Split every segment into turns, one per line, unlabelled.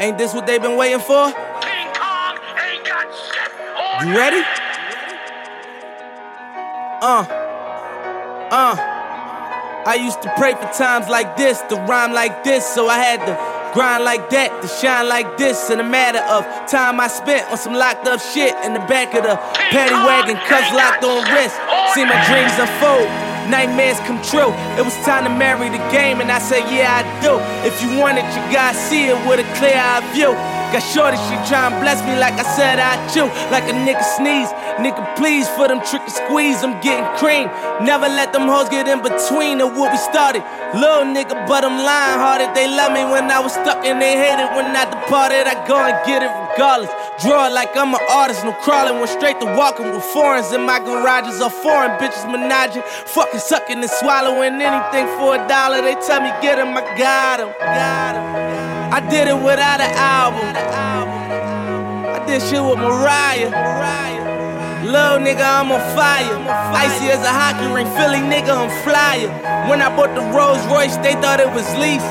Ain't this what they've been waiting for?
King Kong ain't got shit on
You ready? Uh. Uh. I used to pray for times like this, to rhyme like this, so I had to grind like that, to shine like this. In a matter of time I spent on some locked up shit in the back of the paddy wagon, cuffs locked on wrist. See my dreams unfold. Nightmares come true. It was time to marry the game, and I said, Yeah, I do. If you want it, you gotta see it with a clear eye view. Got shorty, she tryin' bless me like I said I chew. Like a nigga sneeze. Nigga, please, for them trick and squeeze, I'm getting cream. Never let them hoes get in between of what we started. Little nigga, but I'm lying hearted. They love me when I was stuck and they hated when I departed. I go and get it regardless. Draw like I'm an artist, no crawling. Went straight to walking with foreigns in my garages. Are foreign bitches menaging. Fucking sucking and swallowing anything for a dollar. They tell me get him, I got him. I did it without an album. I did shit with Mariah. Little nigga, I'm on fire. Icy as a hockey ring, Philly nigga, I'm flyer. When I bought the Rolls Royce, they thought it was lease.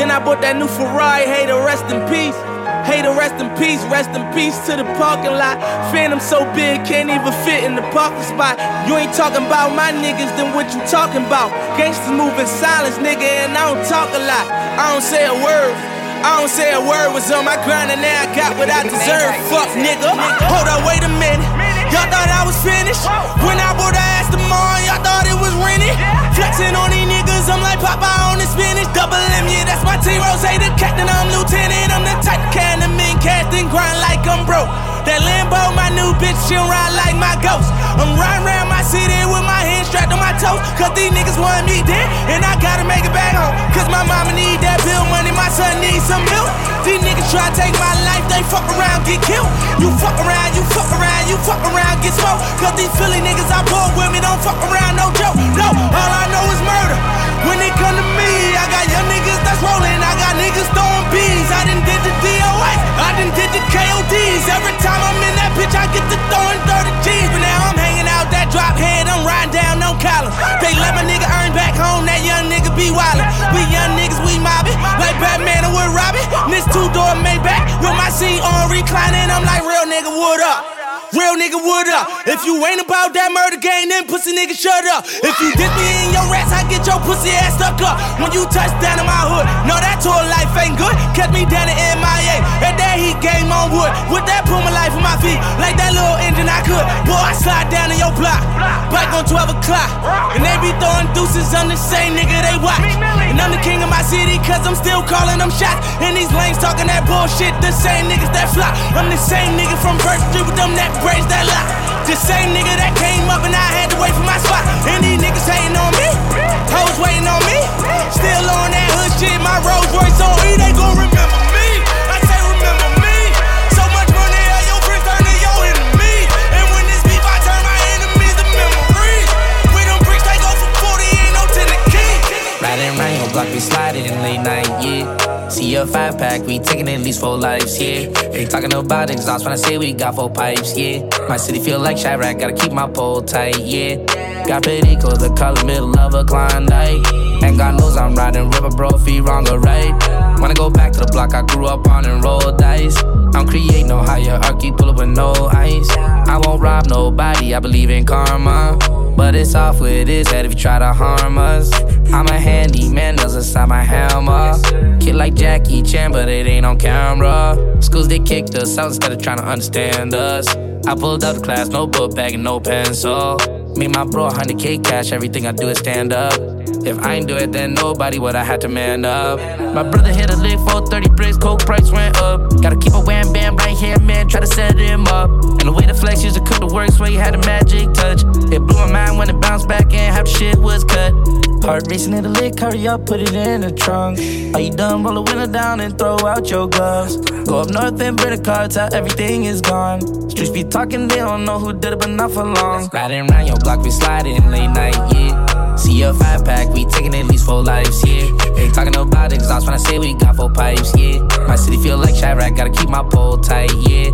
Then I bought that new Ferrari, hey, to rest in peace. To rest in peace, rest in peace to the parking lot. Phantom so big, can't even fit in the parking spot. You ain't talking about my niggas, then what you talking about? Gangsters moving silence, nigga, and I don't talk a lot. I don't say a word. I don't say a word was on my grind and now I got what I deserve. Fuck nigga. Hold up, wait a minute. Y'all thought I was finished. When I bought the Aston Martin, y'all thought it was rented. Flexing on these niggas, I'm like Popeye on the spinach. Double M, yeah, That Lambo, my new bitch, she'll ride like my ghost. I'm riding around my city with my hands strapped on my toes. Cause these niggas want me dead, and I gotta make it back home. Cause my mama need that bill money, my son needs some milk. These niggas try to take my life, they fuck around, get killed. You fuck around, you fuck around, you fuck around, get smoked. Cause these Philly niggas I pull with me don't fuck around, no joke. No, all I know is murder. When they come to me, I got young niggas that's rolling, I got niggas throwing bees. I done did the DOS, I done did the KODs. Every time I'm in that bitch, I get to throwing 30 G's. But now I'm hanging out that drop head, I'm riding down on column. They let my nigga earn back home, that young nigga be wildin'. We young niggas, we mobbin', like Batman and with Robin. This two door Maybach, with my seat on reclining, I'm like, real nigga, what up? Real nigga, what up? If you ain't about that murder game, then pussy nigga, shut up. If you dip me in your rats, I get your pussy ass stuck up. When you touch down in my hood, no, that tour life ain't good. Catch me down in MIA, at that heat game on wood. With that Puma life on my feet, like that little engine I could. Boy, I slide down in your block, bike on 12 o'clock. And they be throwing deuces on the same nigga they watch. And I'm the king of my city, cause I'm still calling them shots. And these lanes talking that bullshit, the same niggas that flop. I'm the same nigga from Birch Street with them that braids that lock. The same nigga that came up and I had to wait for my spot. And these niggas hating on me, hoes waiting on me. Still on that hood shit, my Rolls Royce on E, they gon' remember
Round your block, we sliding in late night, yeah. See a five pack, we taking at least four lives, yeah. Ain't talking about exhaust when I say we got four pipes, yeah. My city feel like Chiraq, gotta keep my pole tight, yeah. Got Perico, the color middle of a Klondike. And God knows I'm riding river, bro, feet wrong or right. I go back to the block I grew up on and roll dice. I'm creating no hierarchy, pull up with no ice. I won't rob nobody, I believe in karma. But it's off with his head if you try to harm us. I'm a handyman, nails inside my hammer. Kid like Jackie Chan, but it ain't on camera. Schools they kicked us out instead of trying to understand us. I pulled up the class, no book bag and no pencil. Me and my bro, 100k cash, everything I do is stand up. If I ain't do it, then nobody would I had to man up. My brother hit a lick, for 30 bricks, coke price went up. Gotta keep a wham bam right here, man, try to set him up. And the way the flex used to cook the works, where he had a magic touch. Mind when it bounced back and half the shit was cut. Heart racing in the lick, hurry up, put it in the trunk. Are you done? Roll the window down and throw out your gloves. Go up north and bring the car till everything is gone. Streets be talking, they don't know who did it, but not for long. Riding around your block, we sliding late night, yeah. See a five pack, we taking at least four lives, yeah. Ain't talking about exhaust when I say we got four pipes, yeah. My city feel like Chiraq, gotta keep my pole tight, yeah.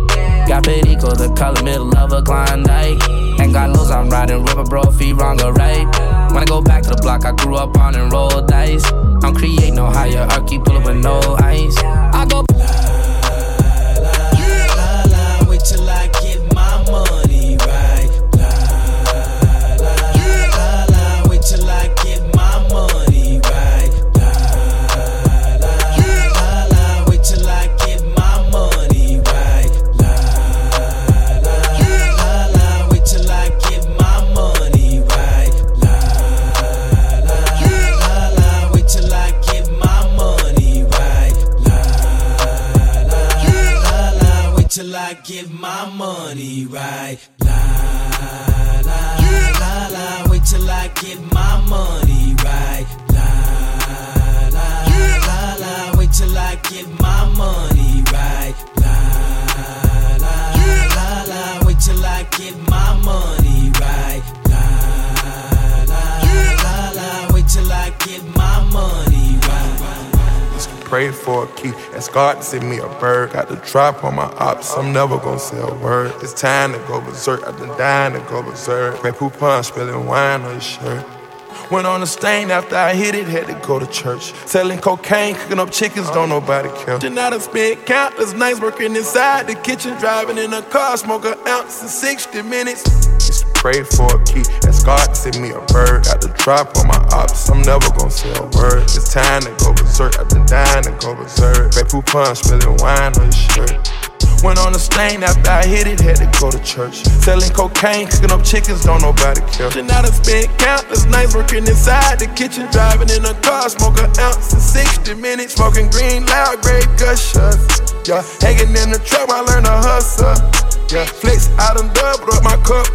Got Perico, the color middle of a Klondike. Ain't got lows, I'm riding rubber, bro, feet wrong or right. When I go back to the block I grew up on and roll dice. I'm creating no hierarchy, pull up with no ice. I go.
La, la, la, wait till I
God sent me a bird. Got the drop on my ops, I'm never gonna say a word. It's time to go berserk, I've been dying to go berserk. Grey Poupon spilling wine on his shirt. Went on a stain after I hit it, had to go to church. Selling cocaine, cooking up chickens, don't nobody care. Then I done spent countless nights working inside the kitchen, driving in a car, smoke an ounce in 60 minutes. Pray for a key, ask God to send me a bird. Got the drop on my ops, I'm never gonna say a word. It's time to go berserk, I've been dying to go berserk. Grey Poupon, spilling wine on his shirt. Went on a stain after I hit it, had to go to church. Selling cocaine, cooking up chickens, don't nobody care. Then I done spent countless nights working inside the kitchen, driving in a car, smoke an ounce in 60 minutes, smoking green, loud, great gushers. Yeah, hanging in the truck, I learned to hustle. Yeah, flex, I done doubled up my cup.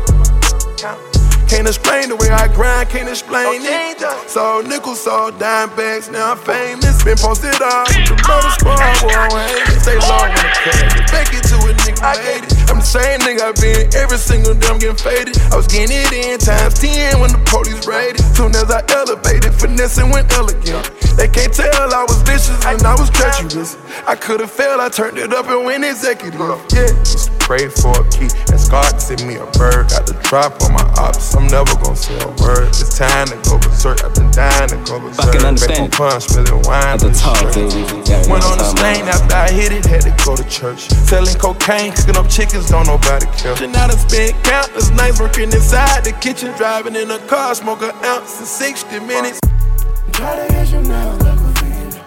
Can't explain the way I grind, can't explain it. So nickels, so dime bags, now I'm famous. Been posted all the brother squad, won't hate it. Stay low in the cut. Back it to a nigga made it. I'm the same nigga I been every single day, I'm getting faded. I was getting it in times 10 when the police raided. Soon as I elevated, finessing went elegant. They can't tell I was vicious and I was treacherous. I could've failed, I turned it up and went executive. Yeah. Pray for a key, ask God to send me a bird. Got the drop on my ops. I'm never gonna say a word. It's time to go berserk. I've been dying to go berserk.
I can understand.
Punch, spilling wine.
At the top, baby.
Went on the stain after I hit it, had to go to church. Selling cocaine, cooking up chickens, don't nobody care. Then I done spent countless nights working inside the kitchen, driving in a car, smoke an ounce in 60 minutes.
I'm trying to get you now, like a fiend.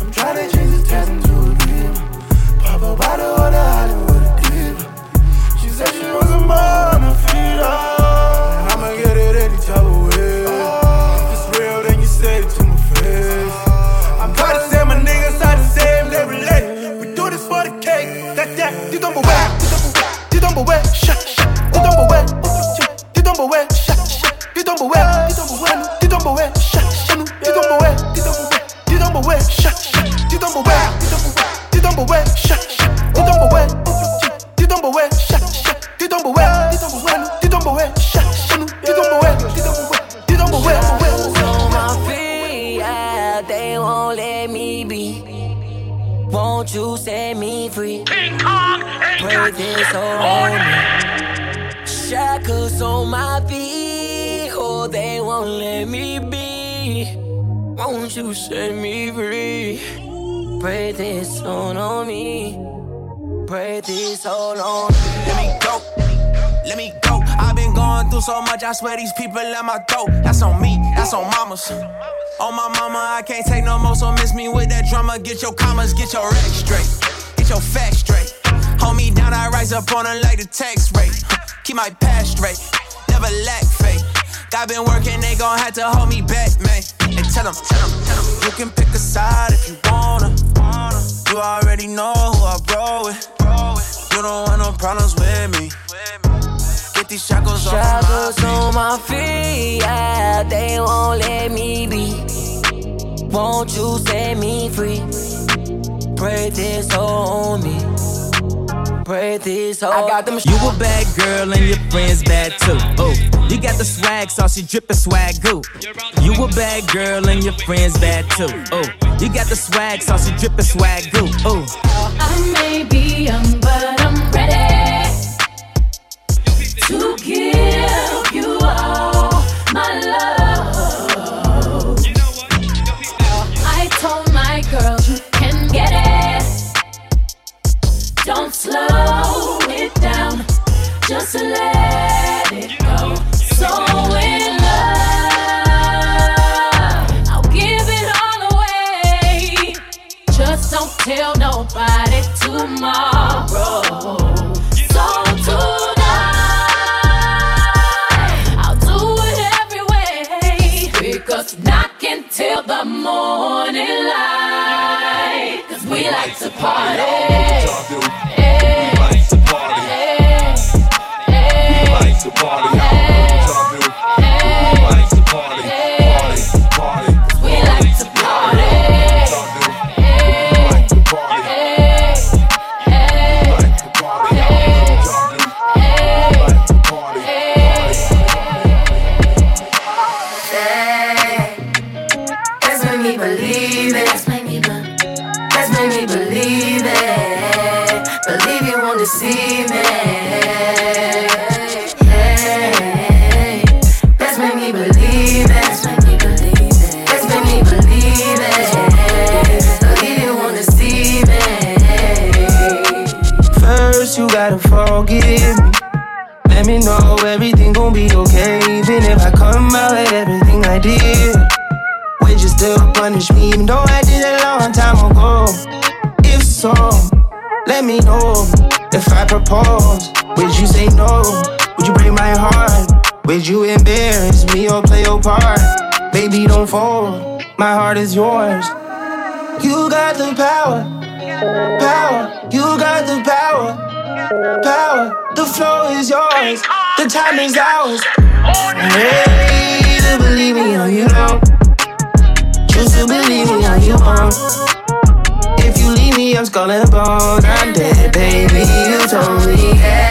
I'm trying to change the test
you set me free. Pray this soul on me. Pray this soul on me.
Let me go. Let me go. I've been going through so much, I swear these people let my throat. That's on me, that's on mamas. On my mama, I can't take no more, so miss me with that drama. Get your commas, get your racks straight. Get your facts straight. Hold me down, I rise up on it like the tax rate. Keep my past straight, never lack faith. God been working, they gon' have to hold me back, man. And tell them, tell them, tell them. You can pick a side if you wanna. You already know who I roll with. You don't want no problems with me. Get these shackles,
shackles
off
my feet. on my feet. Yeah, they won't let me be. Won't you set me free? Pray this on me pray this whole. I got them.
You a bad girl and your friends bad too. Oh, you got the swag, saucy drippin' swag goo. You a bad girl and your friends bad too. Oh, you got the swag, saucy drippin' swag goo. Oh,
I may be young, but I'm ready to give you all my love. I told my girl you can get it. Don't slow it love, I'll give it tell nobody tomorrow.
Know everything gon' be okay. Even if I come out with everything I did, would you still punish me? Even though I did it a long time ago. If so, let me know. If I propose, would you say no? Would you break my heart? Would you embarrass me or play your part? Baby, don't fold. My heart is yours. You got the power, power. You got the power power. The flow is yours, the time is ours. Hey, to believe me or you don't. Choose to believe me or you won't. If you leave me, I'm skull and bones. I'm dead, baby. You told me,
hey.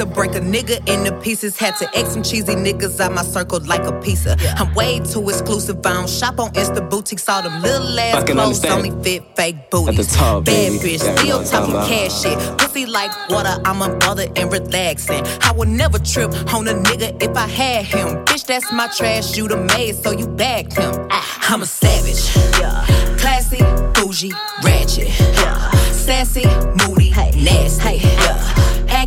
Mona Lisa, break a nigga into pieces. Had to X some cheesy niggas out my circle like a pizza. I'm way too exclusive. I don't shop on Insta boutiques. All them little ass
Fucking
clothes
understand.
only fit fake booties.
At the top,
Bad
baby.
bitch,
Yeah,
still
you know what I'm
talking
talking
cash shit. Pussy like water, I'm unbothered and relaxing. I would never trip on a nigga if I had him. Bitch, that's my trash. You the maid, so you bagged him. Ah. I'm a savage. Yeah. Classy, bougie, ratchet. Yeah. Sassy, moody, hey. nasty. Yeah.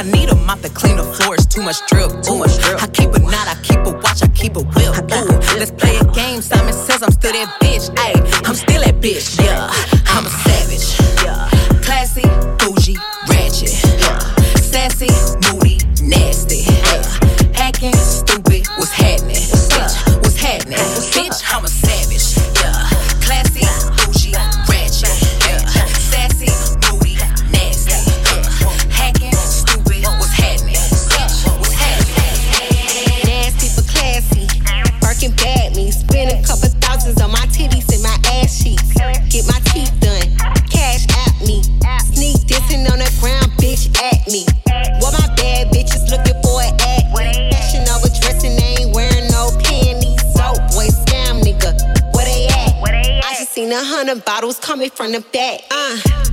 I need a mop to clean the floors, too much drip, too much drip. I keep a knot, I keep a watch, I keep a whip. Ooh, let's play a game. Simon says I'm still that bitch. Ayy, I'm still that bitch. Yeah,
bottles coming from the back. Uh,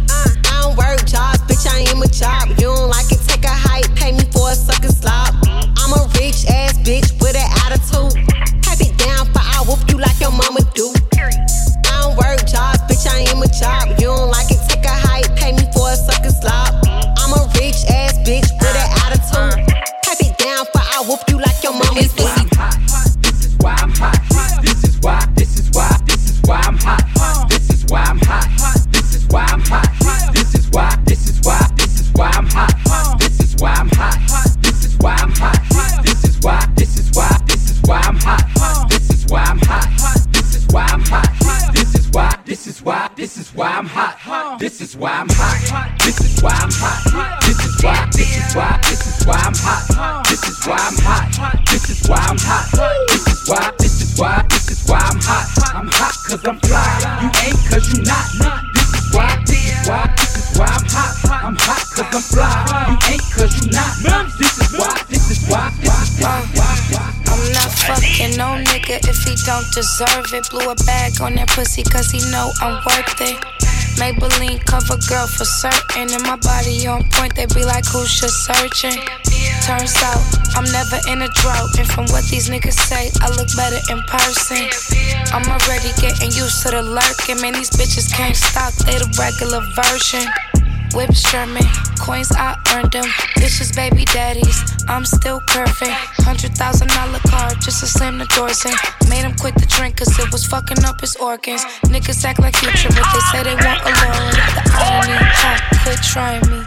deserve it. Blew a bag on that pussy cause he know I'm worth it. Maybelline cover girl for certain. And my body on point, they be like, who's just searching? Turns out I'm never in a drought. And from what these niggas say, I look better in person. I'm already getting used to the lurking. Man, these bitches can't stop, they the regular version. Whips German, coins I earned them. Bitches, baby daddies, I'm still curving. Hundred thousand dollar car just to slam the doors in. Made him quit the drink cause it was fucking up his organs. Niggas act like future, but they say they want alone. The irony, huh? Quit trying me.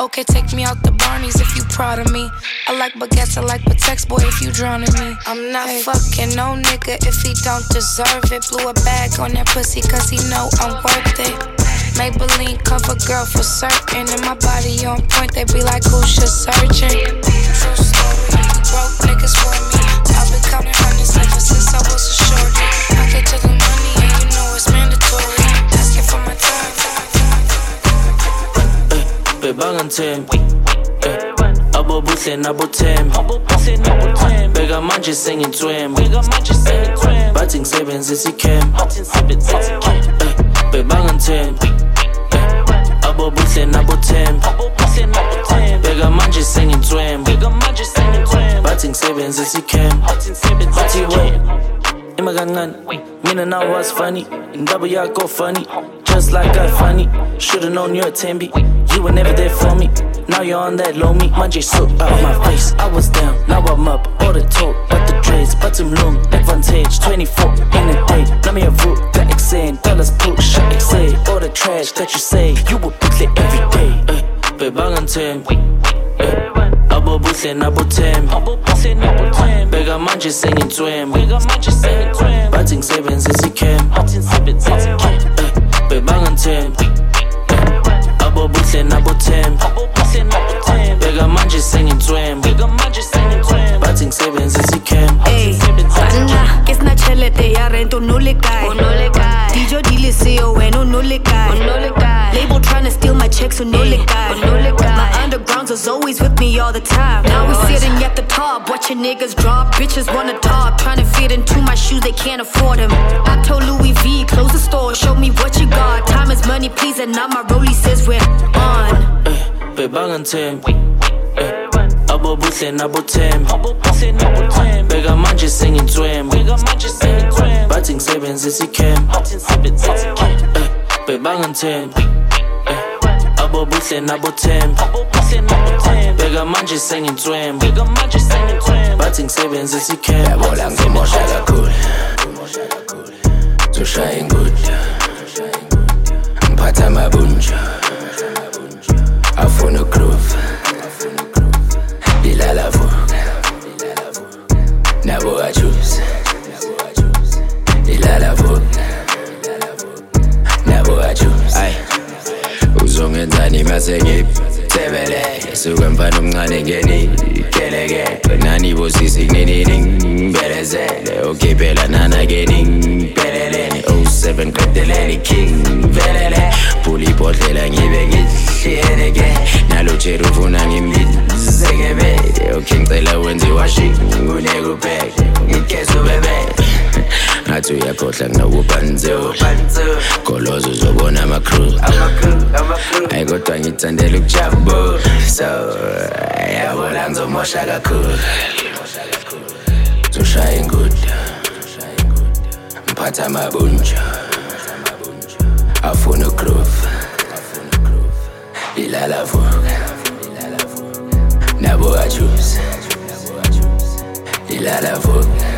Okay, take me out the Barneys if you proud of me. I like baguettes, I like Pateks, boy, if you drowning me. I'm not hey. fucking no nigga if he don't deserve it. Blew a bag on that pussy cause he know I'm worth it. Maybelline cover girl for certain. And my body on point, they be like, who's just searching? True story, broke niggas for me. I've been counting hundreds ever since I was a shorty. I get to the money and you know it's mandatory. Asking for my time.
Bebangan tem Abo buhle nabo tem Beka manje sengithwem Bathi ngisebenzisa icam Bebangan tem abo buhle nabo themba bheka manje sengithwemba bathi ngisebenzisa icam bathi we ima kancane mina now was funny? Indaba yakho funny just like I funny. Should've known you're a Tembi you were never there for me. Now you're on that low me. Manje soak out my face. I was down now I'm up. All the talk but the dreads but some long. Advantage 24 in a day. Let me a root got exen dollars push say all the trash that you say you will put it every day. Uh, bebanganthembi uh, abo buhle nabo themba bheka manje sengithwemba bathi ngisebenzisa icam uh, bebanganthembi abo buhle nabo themba bheka manje sengithwemba bathi ngisebenzisa icam
Kesna chelete ya rento no le kae. Dijo di le seo wena no le kae. Label tryna steal my checks so no le kae. My undergrounds was always with me all the time. Now we sitting at the top watching niggas drop Bitches wanna talk. Tryna fit into my shoes they can't afford them I told Louis V close the store show me what you got. Time is money please and now my rollie says we're on.
Bebanganthembi abo buhle nabo themba bheka manje sengithwemba bathi ngisebenzisa icam bebangithembi abo buhle nabo themba bheka manje sengithwemba bathi ngisebenzisa icam
yabola ngizomosha kakhulu zoshaya ingudu ngiphatha amabunja afuna groove. Ilala vu nabo I uzongenzani mase ngipthebele suke mfana omncane ngeni keleke kunini ngibelezele ukhiphela nana ke ngibeleleni 07 qedeleni king velele phula ibhodlela ngibe ngihliyeleke. Nalo jeri ufuna ngimbizekebe okay ngicela wenze washi ngunekubheke ngigeza ubebele ngathi uyakhohlwa kunokubanzo golozo uzobona ama-crew ayi kodwa ngithandela ukujabo so yabona ngizomosha kakhulu. Zoshaya ingudu ngiphatha amabunja. Afuna ugroove ilala vuka. Nabo ajuice ilala vuka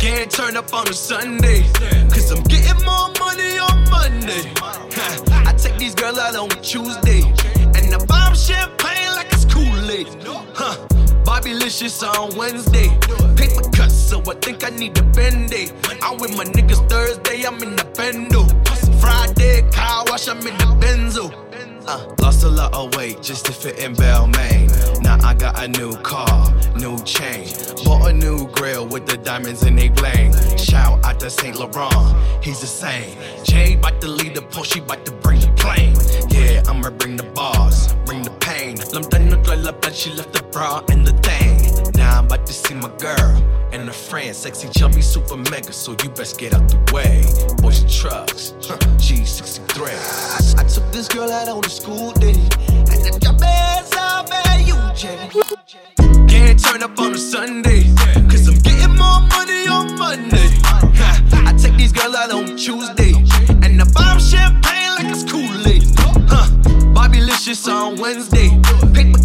Can't turn up on a Sunday, cause I'm getting more money on Monday. I take these girls out on Tuesday, and I 'em champagne like it's Kool-Aid. Huh. Bobby Licious on Wednesday. Paper cuts, so I think I need a band-aid. I'm with my niggas Thursday, I'm in the bendo. Friday, car wash, I'm in the benzo. Uh, lost a lot of weight just to fit in Balmain. Now I got a new car, new chain. Bought a new grill with the diamonds in they bling. Shout out to Saint Laurent, he's the same. Jay bout to lead the Porsche, she bout to bring the plane. Yeah, I'ma bring the bars, bring the pain. Lam tan no la she left the bra and the about to see my girl and her friend, sexy, chubby, super mega. So you best get out the way. Boys and trucks, huh, G63. I, I took this girl out on a school day, and I dropped ass off at UJ. Can't turn up on a Sunday, cause I'm getting more money on Monday. Ha, I take these girls out on Tuesday, and I buy champagne like it's Kool-Aid. Huh, Bobby Licious on Wednesday. Paper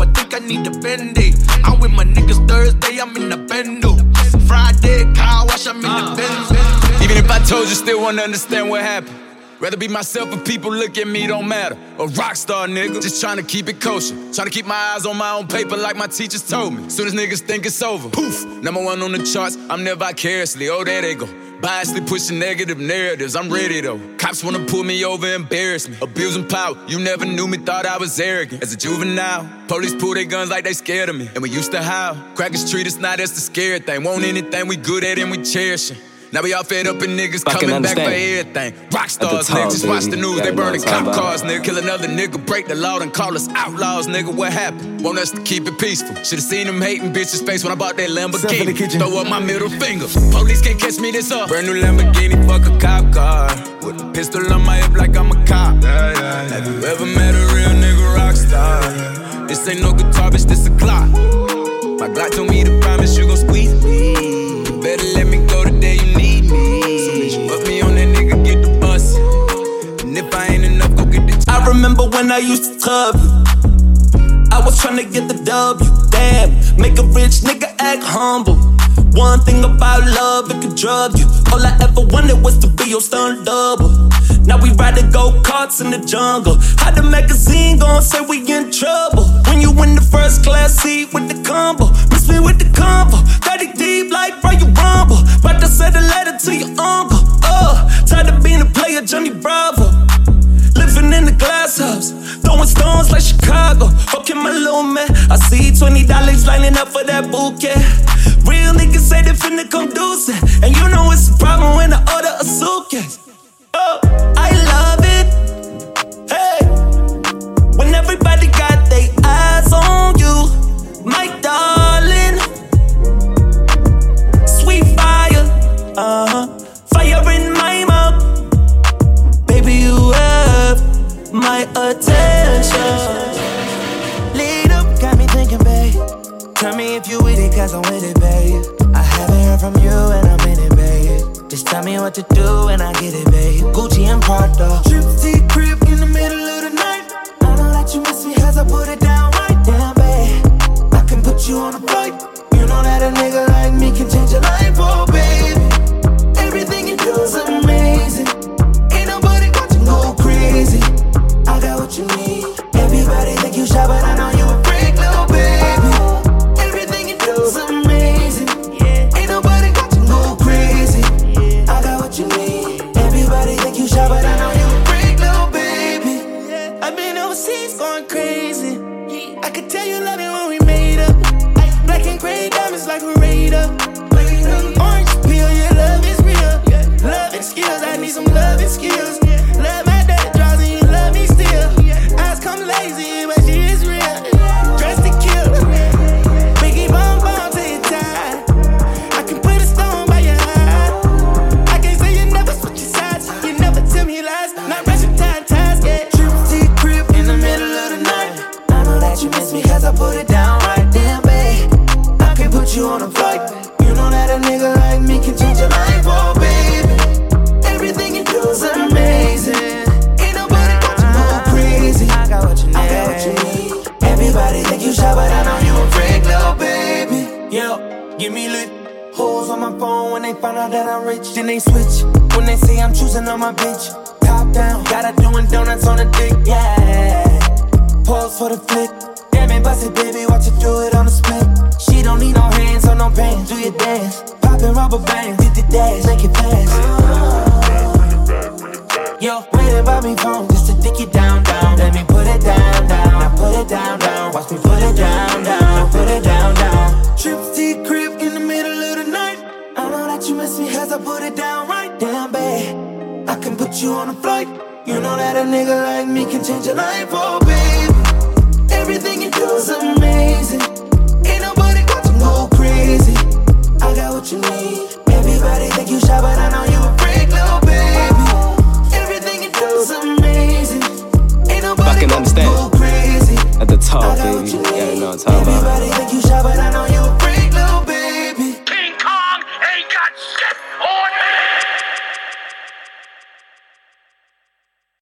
I think I need a bend it. I'm with my niggas Thursday, I'm in the bendo. Friday, car wash, I'm in the ah. Benz.
Even if I told you, still wanna understand what happened. Rather be myself if people look at me, don't matter. A rock star nigga, just trying to keep it kosher. Trying to keep my eyes on my own paper like my teachers told me. Soon as niggas think it's over, poof, number one on the charts, I'm never vicariously. Oh, there they go. Biasly pushing negative narratives, I'm ready though. Cops wanna pull me over, embarrass me. Abusing power, you never knew me, thought I was arrogant. As a juvenile, police pull their guns like they scared of me. And we used to howl. Crackers treat us now, that's the scary thing. Want anything we good at and we cherish it. Now we all fed up and niggas
Fucking
coming back for everything. Rock stars, niggas, just watch the news,
Yeah,
they
you
burning cop
talking
cars, nigga. Kill another nigga, break the law and call us outlaws, nigga. What happened? Want us to keep it peaceful. Should've seen them hating bitches' face when I bought that Lamborghini. Throw up my middle finger. Police can't catch me this up. Brand new Lamborghini, fuck a cop car. With a pistol on my hip like I'm a cop. Have you ever met a real nigga rock star? This ain't no guitar, bitch, this a Glock. My Glock told me to promise you gon' squeeze me. Better let me go the day you need me. So bitch, put me on that nigga, get the bus. And if I ain't enough, go get the
I remember when I used to club you. I was tryna get the W. Damn, make a rich nigga act humble. One thing about love, it can drug you. All I ever wanted was to be your stunt double. Now we ride the go karts in the jungle. How the magazine gon' say we I see twenty dollars lining up for that bouquet. Real niggas say they finna come it, and you know it's a problem when I order a suitcase. Oh, tell me what to do and I get it, babe. Gucci and Prada. Trip to crib in the middle of the night. I don't let you miss me as I put it down right down, babe. I can put you on a flight. You know that a nigga like me can change your life, oh, baby. Everything you do is amazing. Your dance. Poppin' rubber bands, hit the dash, make it fast. Yo, waiting by me phone just to dick it down, down. Let me put it down, down. Now put it down, down. Watch me put it down, down. Put it down, down. Trips to crib in the middle of the night. I know that you miss me cause I put it down right down, babe. I can put you on a flight. You know that a nigga like me can change your life, oh baby. Everything you do is amazing. What you need. Everybody think you shy, but I know you a freak, little baby. Everything you amazing. Ain't nobody
Fucking
got to go
understand.
crazy.
At the top, baby. You gotta know what I'm talking about.
Everybody think you shy, but I know you